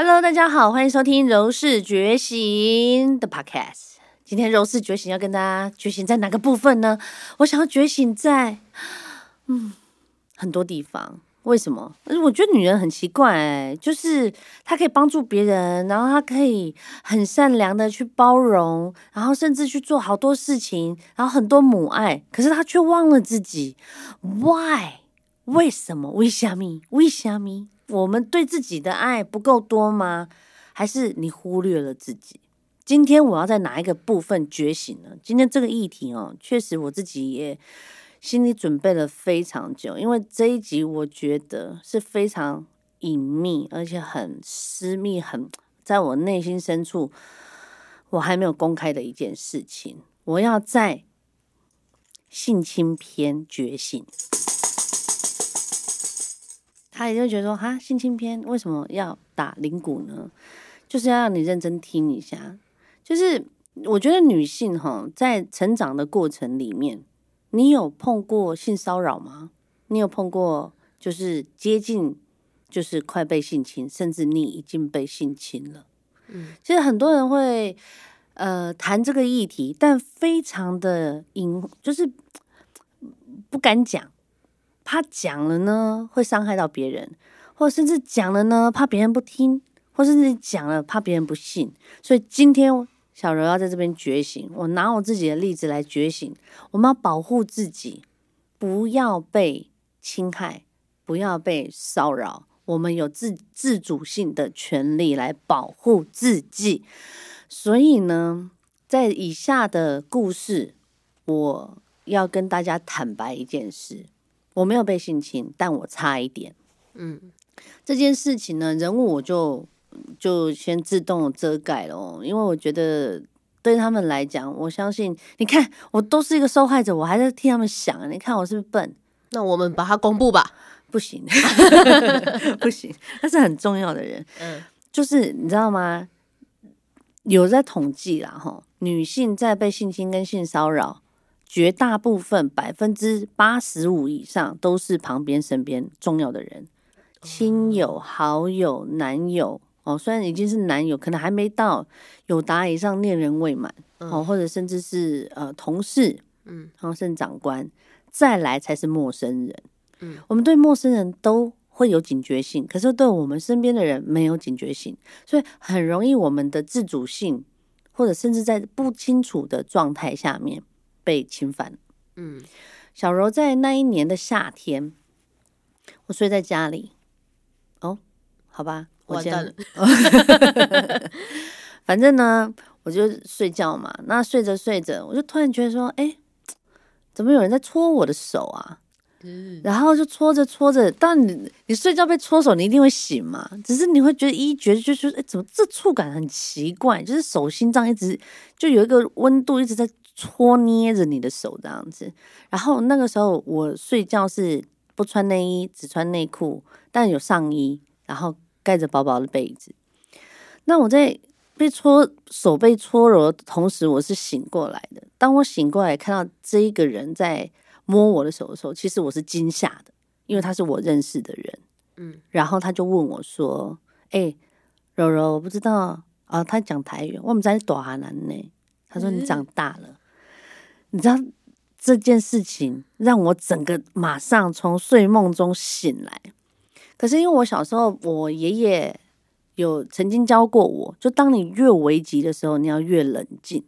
Hello，大家好，欢迎收听《柔氏觉醒》的 Podcast。今天《柔氏觉醒》要跟大家觉醒在哪个部分呢？我想要觉醒在，嗯，很多地方。为什么？我觉得女人很奇怪，哎，就是她可以帮助别人，然后她可以很善良的去包容，然后甚至去做好多事情，然后很多母爱，可是她却忘了自己。Why？为什么？为虾米？为虾米？我们对自己的爱不够多吗？还是你忽略了自己？今天我要在哪一个部分觉醒呢？今天这个议题哦，确实我自己也。心里准备了非常久，因为这一集我觉得是非常隐秘，而且很私密，很在我内心深处，我还没有公开的一件事情。我要在性侵篇觉醒，他也就觉得说，哈，性侵片为什么要打铃鼓呢？就是要让你认真听一下。就是我觉得女性哈，在成长的过程里面。你有碰过性骚扰吗？你有碰过就是接近，就是快被性侵，甚至你已经被性侵了。嗯，其实很多人会呃谈这个议题，但非常的隐，就是不敢讲，怕讲了呢会伤害到别人，或甚至讲了呢怕别人不听，或甚至讲了怕别人不信。所以今天。小柔要在这边觉醒，我拿我自己的例子来觉醒。我们要保护自己，不要被侵害，不要被骚扰。我们有自自主性的权利来保护自己。所以呢，在以下的故事，我要跟大家坦白一件事：我没有被性侵，但我差一点。嗯，这件事情呢，人物我就。就先自动遮盖了，因为我觉得对他们来讲，我相信，你看我都是一个受害者，我还在替他们想，你看我是不是笨？那我们把它公布吧？不行，不行，他是很重要的人。嗯，就是你知道吗？有在统计啦，哈，女性在被性侵跟性骚扰，绝大部分百分之八十五以上都是旁边身边重要的人，亲友、好友、男友。哦，虽然已经是男友，可能还没到有达以上恋人未满，哦，或者甚至是呃同事，嗯，然后甚至长官，再来才是陌生人，嗯，我们对陌生人都会有警觉性，可是对我们身边的人没有警觉性，所以很容易我们的自主性，或者甚至在不清楚的状态下面被侵犯，嗯，小柔在那一年的夏天，我睡在家里，哦，好吧。完蛋了，反正呢，我就睡觉嘛。那睡着睡着，我就突然觉得说，哎，怎么有人在搓我的手啊？然后就搓着搓着，当你你睡觉被搓手，你一定会醒嘛。只是你会觉得一觉得就是哎，怎么这触感很奇怪？就是手心脏一直就有一个温度一直在搓捏着你的手这样子。然后那个时候我睡觉是不穿内衣，只穿内裤，但有上衣，然后。盖着薄薄的被子，那我在被搓手被搓揉的同时，我是醒过来的。当我醒过来看到这一个人在摸我的手的时候，其实我是惊吓的，因为他是我认识的人。嗯，然后他就问我说：“哎，柔柔，我不知道啊。”他讲台语，我们在躲哈南呢。他说：“你长大了，你知道这件事情让我整个马上从睡梦中醒来。”可是因为我小时候，我爷爷有曾经教过我，就当你越危急的时候，你要越冷静，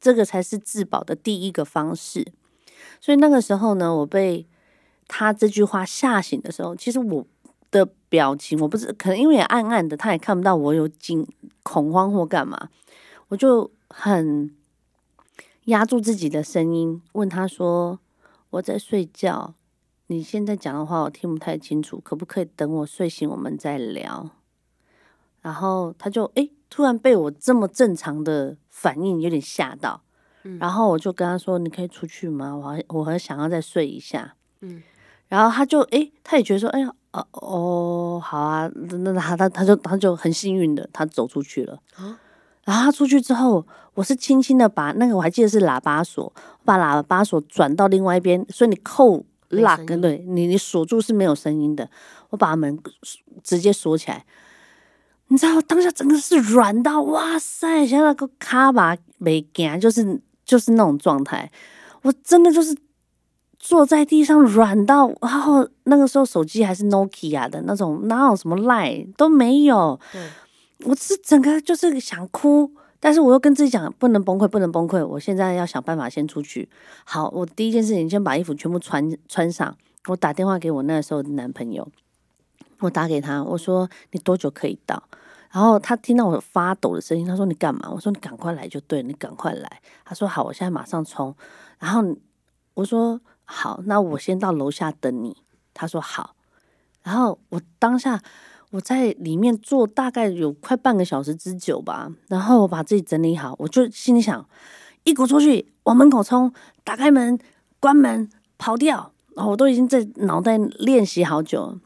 这个才是自保的第一个方式。所以那个时候呢，我被他这句话吓醒的时候，其实我的表情，我不是可能因为也暗暗的，他也看不到我有惊恐慌或干嘛，我就很压住自己的声音，问他说：“我在睡觉。”你现在讲的话我听不太清楚，可不可以等我睡醒我们再聊？然后他就诶，突然被我这么正常的反应有点吓到，然后我就跟他说：“你可以出去吗？我还我还想要再睡一下。”嗯，然后他就诶，他也觉得说：“哎呀，哦哦，好啊。”那他他他就他就很幸运的他走出去了。然后他出去之后，我是轻轻的把那个我还记得是喇叭锁，把喇叭锁转到另外一边，所以你扣。拉跟对你，你锁住是没有声音的。我把门直接锁起来。你知道当下整个是软到哇塞，像那个卡巴没干，就是就是那种状态。我真的就是坐在地上软到，然后那个时候手机还是 Nokia 的那种，哪有什么 Line 都没有。我是整个就是想哭，但是我又跟自己讲不能崩溃，不能崩溃。我现在要想办法先出去。好，我第一件事情先把衣服全部穿穿上。我打电话给我那时候的男朋友，我打给他，我说你多久可以到？然后他听到我发抖的声音，他说你干嘛？我说你赶快来就对，你赶快来。他说好，我现在马上冲。然后我说好，那我先到楼下等你。他说好。然后我当下我在里面坐大概有快半个小时之久吧。然后我把自己整理好，我就心里想，一股出去往门口冲，打开门，关门，跑掉。然后我都已经在脑袋练习好久，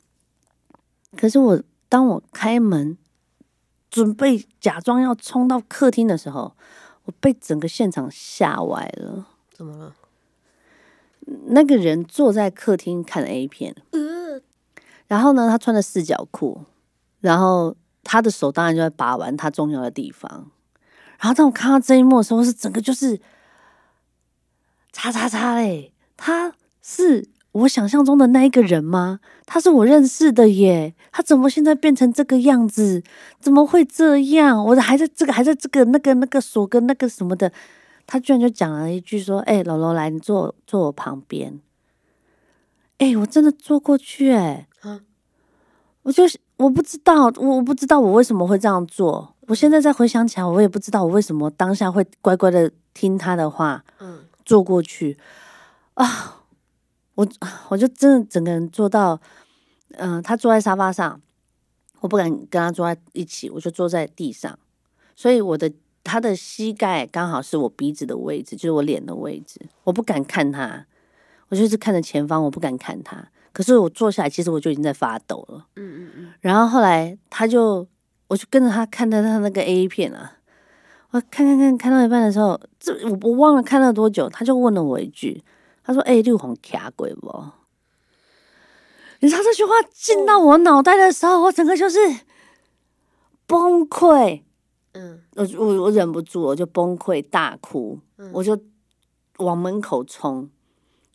可是我当我开门准备假装要冲到客厅的时候，我被整个现场吓歪了。怎么了？那个人坐在客厅看 A 片，然后呢，他穿的四角裤，然后他的手当然就在把玩他重要的地方。然后当我看到这一幕的时候，是整个就是叉叉叉嘞，他是。我想象中的那一个人吗？他是我认识的耶，他怎么现在变成这个样子？怎么会这样？我还在这个，还在这个那个那个锁跟那个什么的，他居然就讲了一句说：“哎，老罗来，你坐坐我旁边。”哎，我真的坐过去哎，我就我不知道，我不知道我为什么会这样做。我现在再回想起来，我也不知道我为什么当下会乖乖的听他的话，嗯，坐过去啊。我我就真的整个人坐到，嗯，他坐在沙发上，我不敢跟他坐在一起，我就坐在地上，所以我的他的膝盖刚好是我鼻子的位置，就是我脸的位置，我不敢看他，我就是看着前方，我不敢看他。可是我坐下来，其实我就已经在发抖了。嗯嗯嗯。然后后来他就，我就跟着他看到他那个 A 片啊，我看看看看到一半的时候，这我我忘了看了多久，他就问了我一句。他说：“哎，六红卡鬼不？你知道这句话进到我脑袋的时候，我整个就是崩溃。嗯，我我我忍不住，我就崩溃大哭，我就往门口冲，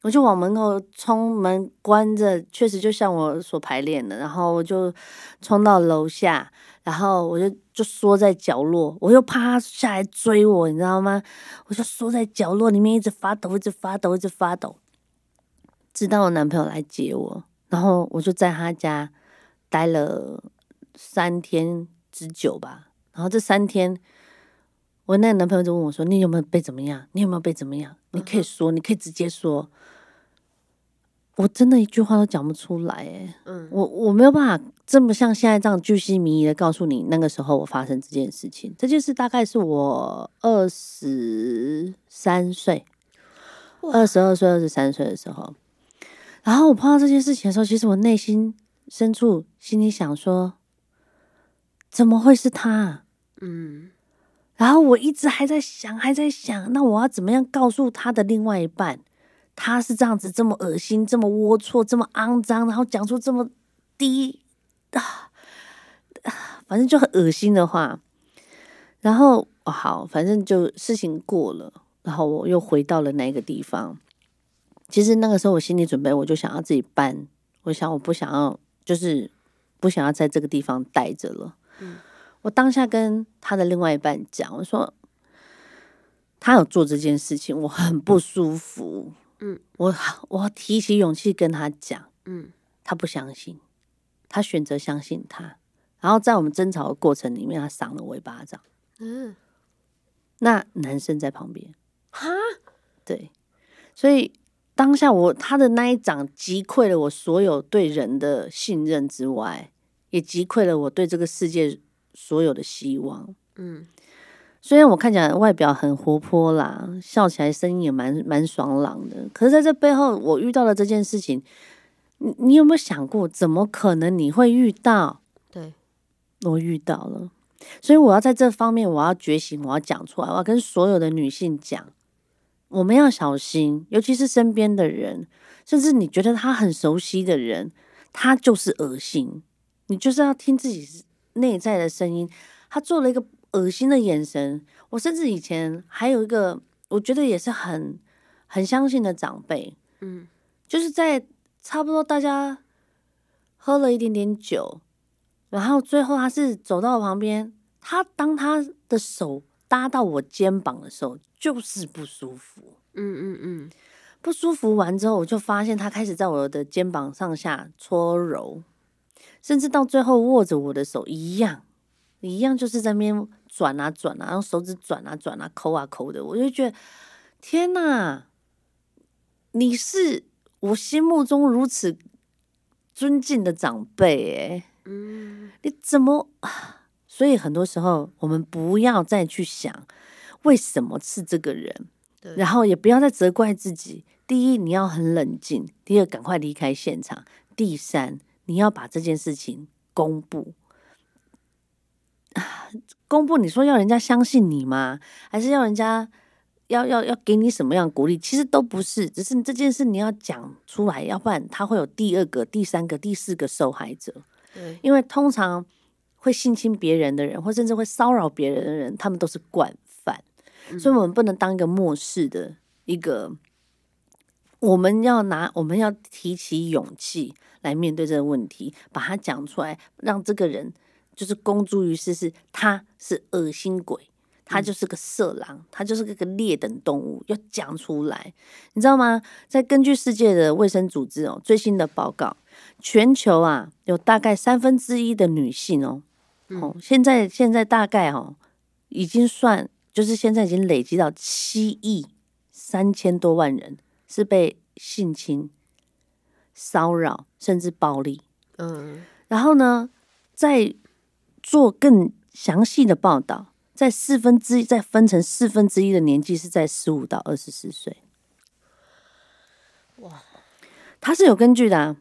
我就往门口冲，门关着，确实就像我所排练的。然后我就冲到楼下，然后我就就缩在角落，我又怕他下来追我，你知道吗？我就缩在角落里面，一直发抖，一直发抖，一直发抖，直到我男朋友来接我，然后我就在他家待了三天之久吧。然后这三天，我那个男朋友就问我说：“你有没有被怎么样？你有没有被怎么样？你可以说，你可以直接说。”我真的一句话都讲不出来，哎，嗯，我我没有办法这么像现在这样巨细靡遗的告诉你那个时候我发生这件事情。这件事大概是我二十三岁，二十二岁、二十三岁的时候，然后我碰到这件事情的时候，其实我内心深处心里想说：怎么会是他？嗯，然后我一直还在想，还在想，那我要怎么样告诉他的另外一半，他是这样子，这么恶心，这么龌龊，这么肮脏，然后讲出这么低啊，反正就很恶心的话。然后好，反正就事情过了，然后我又回到了那个地方。其实那个时候我心里准备，我就想要自己搬，我想我不想要，就是不想要在这个地方待着了。嗯。我当下跟他的另外一半讲，我说他有做这件事情，我很不舒服。嗯，我我提起勇气跟他讲，嗯，他不相信，他选择相信他，然后在我们争吵的过程里面，他赏了我一巴掌。嗯，那男生在旁边，哈，对，所以当下我他的那一掌击溃了我所有对人的信任之外，也击溃了我对这个世界。所有的希望，嗯，虽然我看起来外表很活泼啦，笑起来声音也蛮蛮爽朗的，可是在这背后，我遇到了这件事情，你你有没有想过，怎么可能你会遇到？对，我遇到了，所以我要在这方面，我要觉醒，我要讲出来，我要跟所有的女性讲，我们要小心，尤其是身边的人，甚至你觉得他很熟悉的人，他就是恶心，你就是要听自己。内在的声音，他做了一个恶心的眼神。我甚至以前还有一个，我觉得也是很很相信的长辈，嗯，就是在差不多大家喝了一点点酒，然后最后他是走到我旁边，他当他的手搭到我肩膀的时候，就是不舒服，嗯嗯嗯。不舒服完之后，我就发现他开始在我的肩膀上下搓揉，甚至到最后握着我的手一样，一样就是在那边转啊转啊，用手指转啊转啊抠啊抠的。我就觉得天哪，你是我心目中如此尊敬的长辈诶。嗯，你怎么？所以很多时候我们不要再去想为什么是这个人。然后也不要再责怪自己。第一，你要很冷静；第二，赶快离开现场；第三，你要把这件事情公布。公布，你说要人家相信你吗？还是要人家要要要给你什么样鼓励？其实都不是，只是这件事你要讲出来，要不然他会有第二个、第三个、第四个受害者。对，因为通常会性侵别人的人，或甚至会骚扰别人的人，他们都是惯犯。所以，我们不能当一个漠视的一个，我们要拿，我们要提起勇气来面对这个问题，把它讲出来，让这个人就是公诸于世，是他是恶心鬼，他就是个色狼，他就是个个劣等动物，要讲出来，你知道吗？在根据世界的卫生组织哦最新的报告，全球啊有大概三分之一的女性哦，哦，现在现在大概哦已经算。就是现在已经累积到七亿三千多万人是被性侵、骚扰甚至暴力。嗯，然后呢，再做更详细的报道，在四分之一再分成四分之一的年纪是在十五到二十四岁。哇，它是有根据的。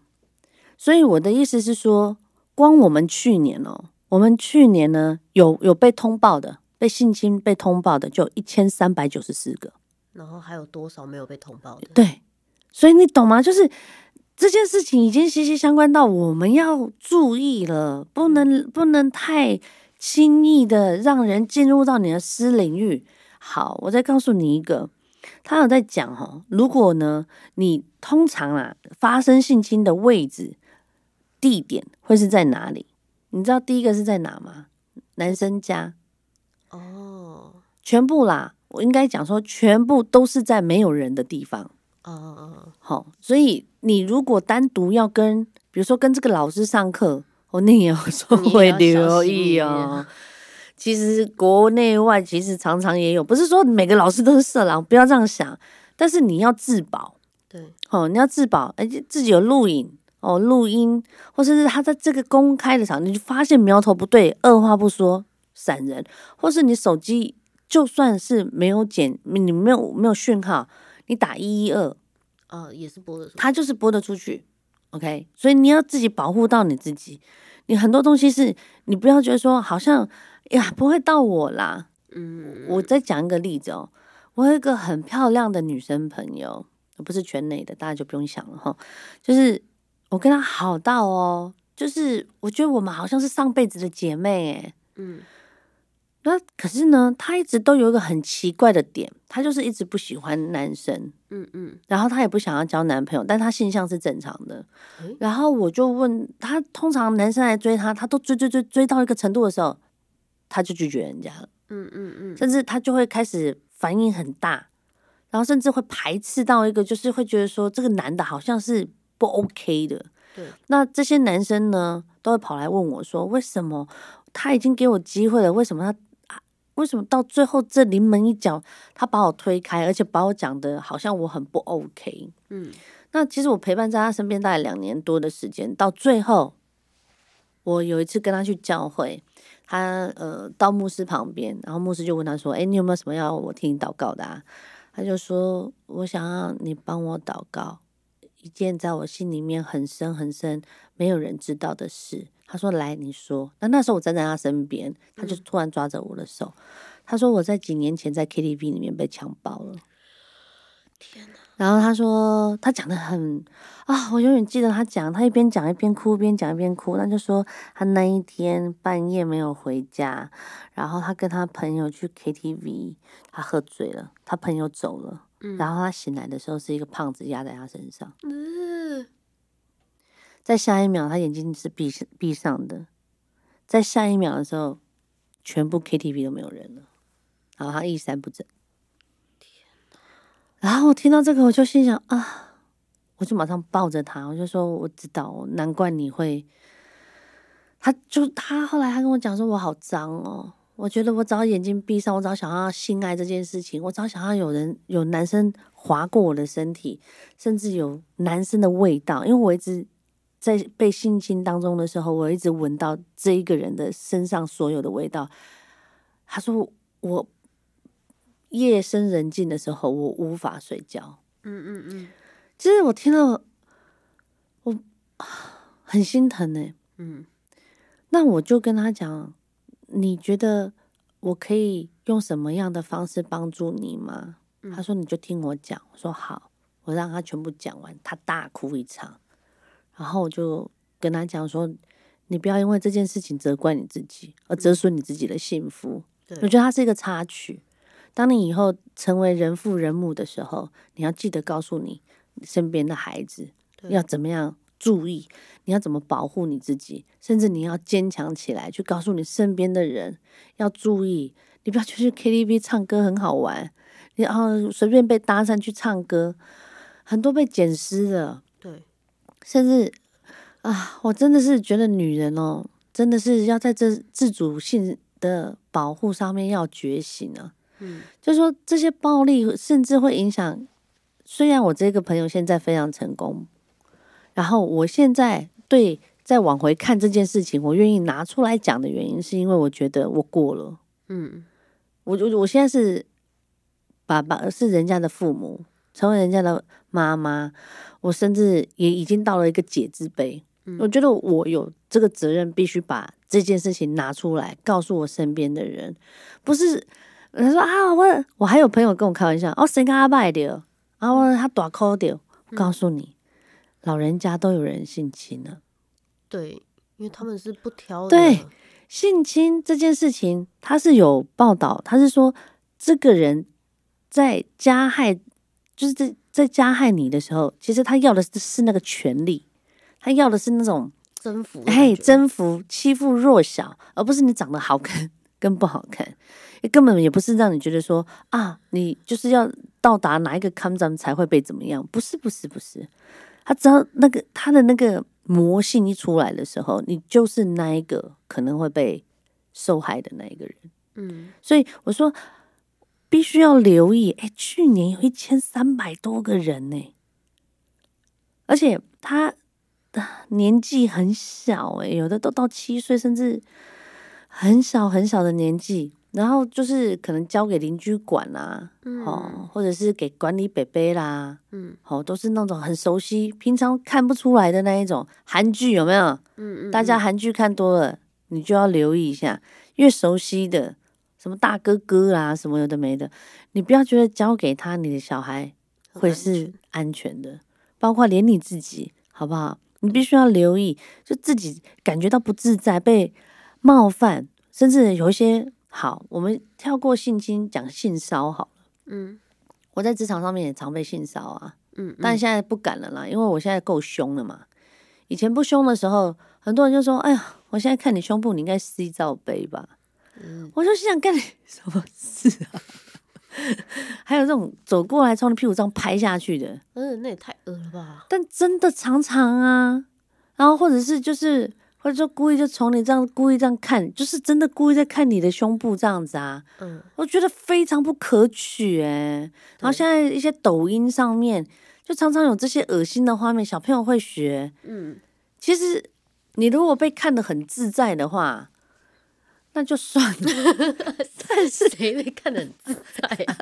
所以我的意思是说，光我们去年哦，我们去年呢有有被通报的。被性侵被通报的就一千三百九十四个，然后还有多少没有被通报的？对，所以你懂吗？就是这件事情已经息息相关到我们要注意了，不能不能太轻易的让人进入到你的私领域。好，我再告诉你一个，他有在讲哈，如果呢，你通常啊发生性侵的位置地点会是在哪里？你知道第一个是在哪吗？男生家。哦，全部啦，我应该讲说，全部都是在没有人的地方。哦哦好，所以你如果单独要跟，比如说跟这个老师上课，哦，你也要说会留意哦。其实国内外其实常常也有，不是说每个老师都是色狼，不要这样想。但是你要自保，对，哦，你要自保，而且自己有录影哦，录音，或者是他在这个公开的场，你就发现苗头不对，二话不说。闪人，或是你手机就算是没有剪，你没有没有讯号，你打一一二，呃，也是播的，它就是播得出去，OK。所以你要自己保护到你自己，你很多东西是你不要觉得说好像呀不会到我啦，嗯，我再讲一个例子哦，我有一个很漂亮的女生朋友，不是全美的，大家就不用想了哈，就是我跟她好到哦，就是我觉得我们好像是上辈子的姐妹诶。嗯。那可是呢，他一直都有一个很奇怪的点，他就是一直不喜欢男生，嗯嗯，然后他也不想要交男朋友，但他性向是正常的。然后我就问他，通常男生来追他，他都追追追追到一个程度的时候，他就拒绝人家了，嗯嗯嗯，甚至他就会开始反应很大，然后甚至会排斥到一个，就是会觉得说这个男的好像是不 OK 的。对，那这些男生呢，都会跑来问我说，为什么他已经给我机会了，为什么他？为什么到最后这临门一脚，他把我推开，而且把我讲的好像我很不 OK？嗯，那其实我陪伴在他身边大概两年多的时间，到最后，我有一次跟他去教会，他呃到牧师旁边，然后牧师就问他说：“哎，你有没有什么要我替你祷告的啊？”他就说：“我想要你帮我祷告一件在我心里面很深很深没有人知道的事。”他说：“来，你说。”那那时候我站在他身边，他就突然抓着我的手，他说：“我在几年前在 KTV 里面被强暴了。”天哪！然后他说他讲的很啊，我永远记得他讲，他一边讲一边哭，一边讲一边哭。他就说他那一天半夜没有回家，然后他跟他朋友去 KTV，他喝醉了，他朋友走了，然后他醒来的时候是一个胖子压在他身上。嗯，在下一秒，他眼睛是闭闭上的，在下一秒的时候，全部 KTV 都没有人了，然后他衣衫不整。然后我听到这个，我就心想啊，我就马上抱着他，我就说我知道，难怪你会。他就他后来他跟我讲说，我好脏哦，我觉得我只要眼睛闭上，我只要想要性爱这件事情，我只要想要有人有男生划过我的身体，甚至有男生的味道，因为我一直在被性侵当中的时候，我一直闻到这一个人的身上所有的味道。他说我。夜深人静的时候，我无法睡觉。嗯嗯嗯，其实我听到，我很心疼呢。嗯，那我就跟他讲，你觉得我可以用什么样的方式帮助你吗？他说你就听我讲。我说好，我让他全部讲完，他大哭一场。然后我就跟他讲说，你不要因为这件事情责怪你自己，而折损你自己的幸福。我觉得它是一个插曲。当你以后成为人父人母的时候，你要记得告诉你身边的孩子要怎么样注意，你要怎么保护你自己，甚至你要坚强起来，去告诉你身边的人要注意，你不要去 KTV 唱歌很好玩，然后随便被搭讪去唱歌，很多被捡尸的，对，甚至啊，我真的是觉得女人哦，真的是要在这自主性的保护上面要觉醒啊。嗯，就说这些暴力甚至会影响。虽然我这个朋友现在非常成功，然后我现在对再往回看这件事情，我愿意拿出来讲的原因，是因为我觉得我过了。嗯，我我我现在是爸爸，是人家的父母，成为人家的妈妈，我甚至也已经到了一个姐字辈。我觉得我有这个责任，必须把这件事情拿出来，告诉我身边的人，不是。他说啊，我我还有朋友跟我开玩笑，哦，谁跟阿拜的？啊，我他大哭的。告诉你，老人家都有人性侵了。对，因为他们是不挑。对，性侵这件事情，他是有报道，他是说这个人在加害，就是在在加害你的时候，其实他要的是是那个权利，他要的是那种征服，哎，征服欺负弱小，而不是你长得好看跟不好看。根本也不是让你觉得说啊，你就是要到达哪一个康站才会被怎么样？不是，不是，不是。他只要那个他的那个魔性一出来的时候，你就是那一个可能会被受害的那一个人。嗯，所以我说必须要留意。哎，去年有一千三百多个人呢，而且他的年纪很小，哎，有的都到七岁，甚至很小很小的年纪。然后就是可能交给邻居管啦，哦，或者是给管理北北啦，嗯，哦，都是那种很熟悉，平常看不出来的那一种韩剧有没有？嗯嗯，大家韩剧看多了，你就要留意一下，越熟悉的什么大哥哥啊，什么有的没的，你不要觉得交给他，你的小孩会是安全的，包括连你自己，好不好？你必须要留意，就自己感觉到不自在、被冒犯，甚至有一些。好，我们跳过性侵，讲性骚好了。嗯，我在职场上面也常被性骚啊。嗯，但现在不敢了啦，因为我现在够凶了嘛。以前不凶的时候，很多人就说：“哎呀，我现在看你胸部，你应该 C 罩杯吧？”嗯，我就想干你什么事啊？还有这种走过来从你屁股上拍下去的，嗯，那也太恶了吧？但真的常常啊，然后或者是就是。或者说故意就从你这样故意这样看，就是真的故意在看你的胸部这样子啊？嗯，我觉得非常不可取哎。然后现在一些抖音上面就常常有这些恶心的画面，小朋友会学。嗯，其实你如果被看得很自在的话，那就算了。但是谁被看得很自在啊？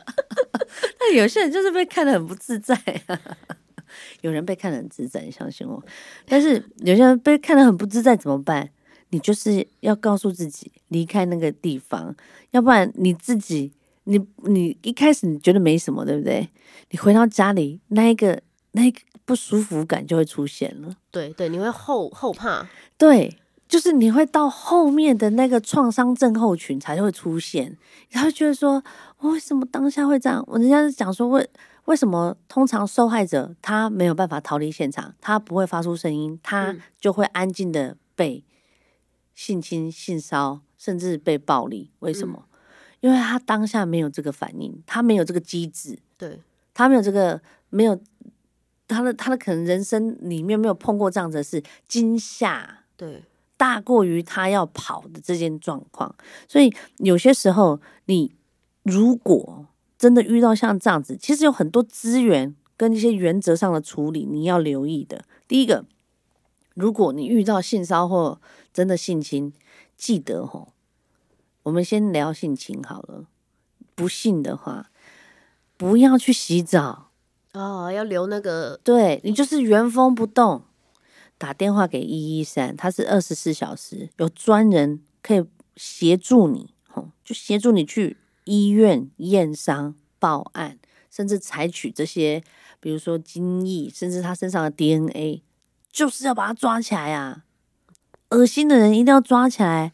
那有些人就是被看得很不自在啊。有人被看得很自在，相信我。但是有些人被看得很不自在，怎么办？你就是要告诉自己离开那个地方，要不然你自己你你一开始你觉得没什么，对不对？你回到家里，那一个那一个不舒服感就会出现了。对对，你会后后怕，对，就是你会到后面的那个创伤症候群才会出现，然后觉得说，为什么当下会这样？我人家是讲说，为为什么通常受害者他没有办法逃离现场，他不会发出声音，他嗯。就会安静的被性侵、性骚，甚至被暴力？为什么？因为他当下没有这个反应，他没有这个机制，对，他没有这个没有他的他的可能人生里面没有碰过这样子的事，惊吓。对，大过于他要跑的这件状况，所以有些时候你如果真的遇到像这样子，其实有很多资源跟一些原则上的处理你要留意的。第一个，如果你遇到性骚或真的性侵，记得吼，我们先聊性侵好了。不信的话，不要去洗澡，哦，要留那个，对你就是原封不动打电话给一一三，它是二十四小时，有专人可以协助你，吼，就协助你去医院验伤、报案，甚至采取这些，比如说精液，甚至他身上的 DNA，就是要把他抓起来啊！恶心的人一定要抓起来，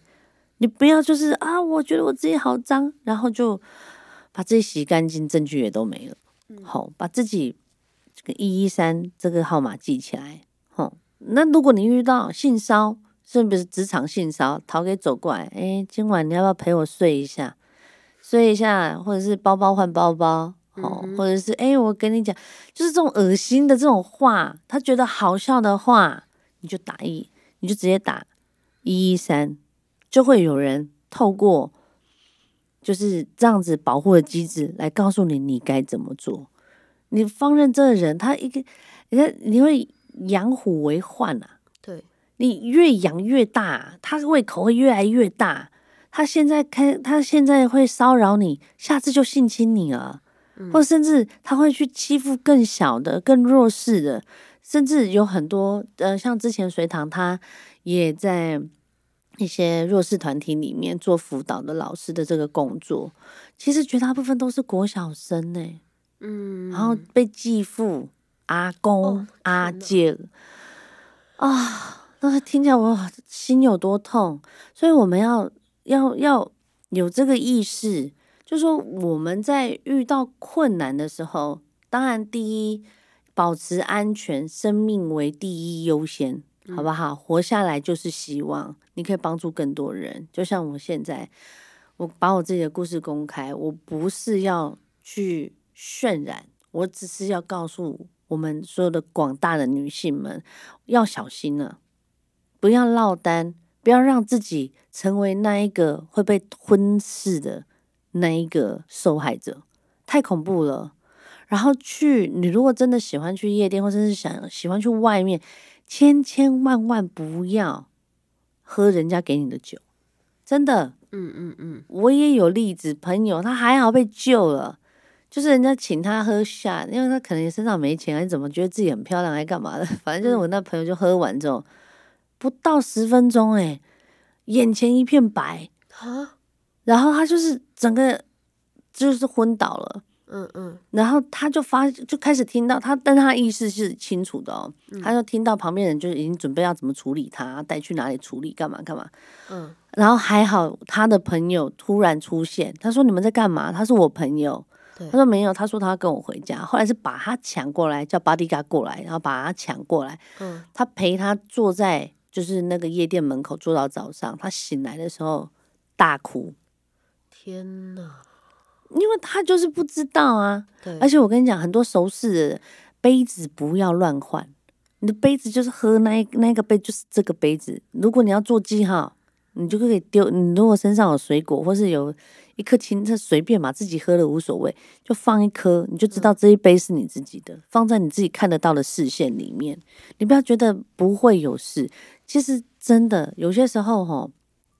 你不要就是啊，我觉得我自己好脏，然后就把自己洗干净，证据也都没了。好，把自己这个一一三这个号码记起来。好，那如果你遇到性骚，是不是职场性骚，逃给走过来，哎，今晚你要不要陪我睡一下？睡一下，或者是包包换包包，哦，或者是哎，我跟你讲，就是这种恶心的这种话，他觉得好笑的话，你就打一，你就直接打一一三，就会有人透过就是这样子保护的机制来告诉你你该怎么做。你放任这个人，他一个，你看你会养虎为患啊，对，你越养越大，他胃口会越来越大。他现在开，他现在会骚扰你，下次就性侵你了，或甚至他会去欺负更小的、更弱势的，甚至有很多呃，像之前隋唐他也在一些弱势团体里面做辅导的老师的这个工作，其实绝大部分都是国小生呢、嗯，然后被继父、阿公、哦阿姐啊，那听起来我心有多痛。所以我们要要要有这个意识，就说我们在遇到困难的时候，当然第一保持安全，生命为第一优先，好不好？活下来就是希望，你可以帮助更多人。就像我现在，我把我自己的故事公开，我不是要去渲染，我只是要告诉我们所有的广大的女性们要小心了，不要落单，不要让自己成为那一个会被吞噬的那一个受害者，太恐怖了。然后去，你如果真的喜欢去夜店，或者是想喜欢去外面，千千万万不要喝人家给你的酒，真的。嗯嗯嗯，我也有例子，朋友他还好被救了，就是人家请他喝下，因为他可能身上没钱，还是怎么觉得自己很漂亮，还干嘛的，反正就是我那朋友就喝完之后，不到十分钟，哎，眼前一片白，啊，然后他就是整个就是昏倒了。嗯嗯，然后他就发就开始听到他，但他意识是清楚的哦，他就听到旁边人就已经准备要怎么处理他，带去哪里处理，干嘛干嘛。嗯，然后还好他的朋友突然出现，他说你们在干嘛？他是我朋友，对他说没有，他说他要跟我回家。后来是把他抢过来，叫 bodyguard 过来，然后把他抢过来，嗯，他陪他坐在就是那个夜店门口坐到早上。他醒来的时候大哭，天呐，因为他就是不知道啊。对，而且我跟你讲，很多熟识的杯子不要乱换，你的杯子就是喝那一那个杯就是这个杯子。如果你要做记号，你就可以丢。你如果身上有水果，或是有一颗青菜，随便嘛，自己喝了无所谓，就放一颗，你就知道这一杯是你自己的，放在你自己看得到的视线里面。你不要觉得不会有事，其实真的有些时候哈，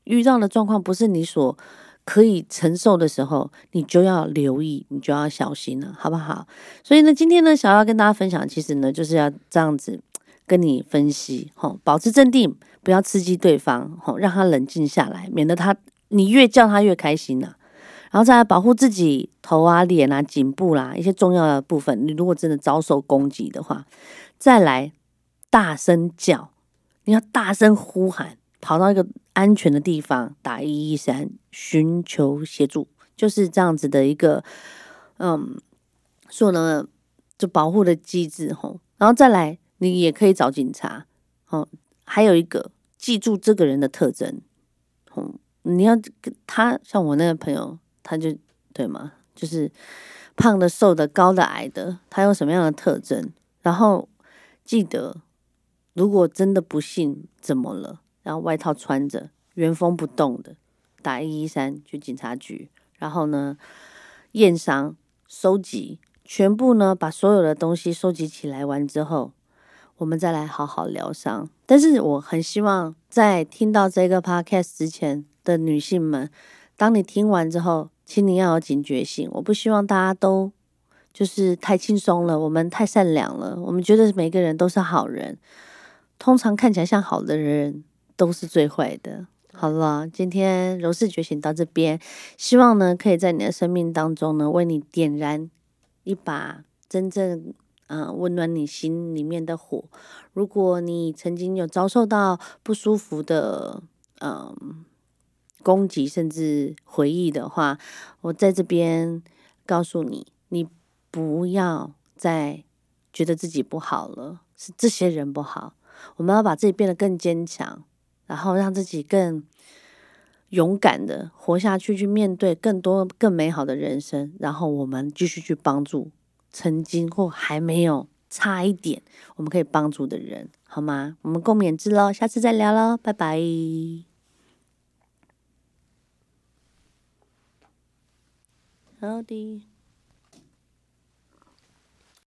遇到的状况不是你所可以承受的时候，你就要留意，你就要小心了，好不好？所以呢，今天呢，想要跟大家分享，其实呢，就是要这样子跟你分析，吼，保持镇定，不要刺激对方，吼，让他冷静下来，免得他你越叫他越开心呐、然后再来保护自己头啊、脸啊、颈部啦一些重要的部分。你如果真的遭受攻击的话，再来大声叫，你要大声呼喊，跑到一个安全的地方，打一一三寻求协助，就是这样子的一个嗯，说呢就保护的机制吼。然后再来，你也可以找警察哦。还有一个，记住这个人的特征，哦，你要他像我那个朋友，他就对吗？就是胖的、瘦的、高的、矮的，他有什么样的特征？然后记得，如果真的不幸怎么了，然后外套穿着，原封不动的打一一三去警察局，然后呢验伤、收集。全部呢，把所有的东西收集起来完之后，我们再来好好疗伤。但是我很希望在听到这个 podcast 之前的女性们，当你听完之后，请你要有警觉性。我不希望大家都就是太轻松了，我们太善良了，我们觉得每个人都是好人。通常看起来像好的人，都是最坏的。好了，今天柔氏觉醒到这边，希望呢，可以在你的生命当中呢，为你点燃。一把真正嗯温暖你心里面的火。如果你曾经有遭受到不舒服的嗯攻击，甚至回忆的话，我在这边告诉你，你不要再觉得自己不好了，是这些人不好。我们要把自己变得更坚强，然后让自己更。勇敢的活下去，去面对更多更美好的人生，然后我们继续去帮助曾经或还没有差一点我们可以帮助的人，好吗？我们共勉之喽，下次再聊喽，拜拜。好的。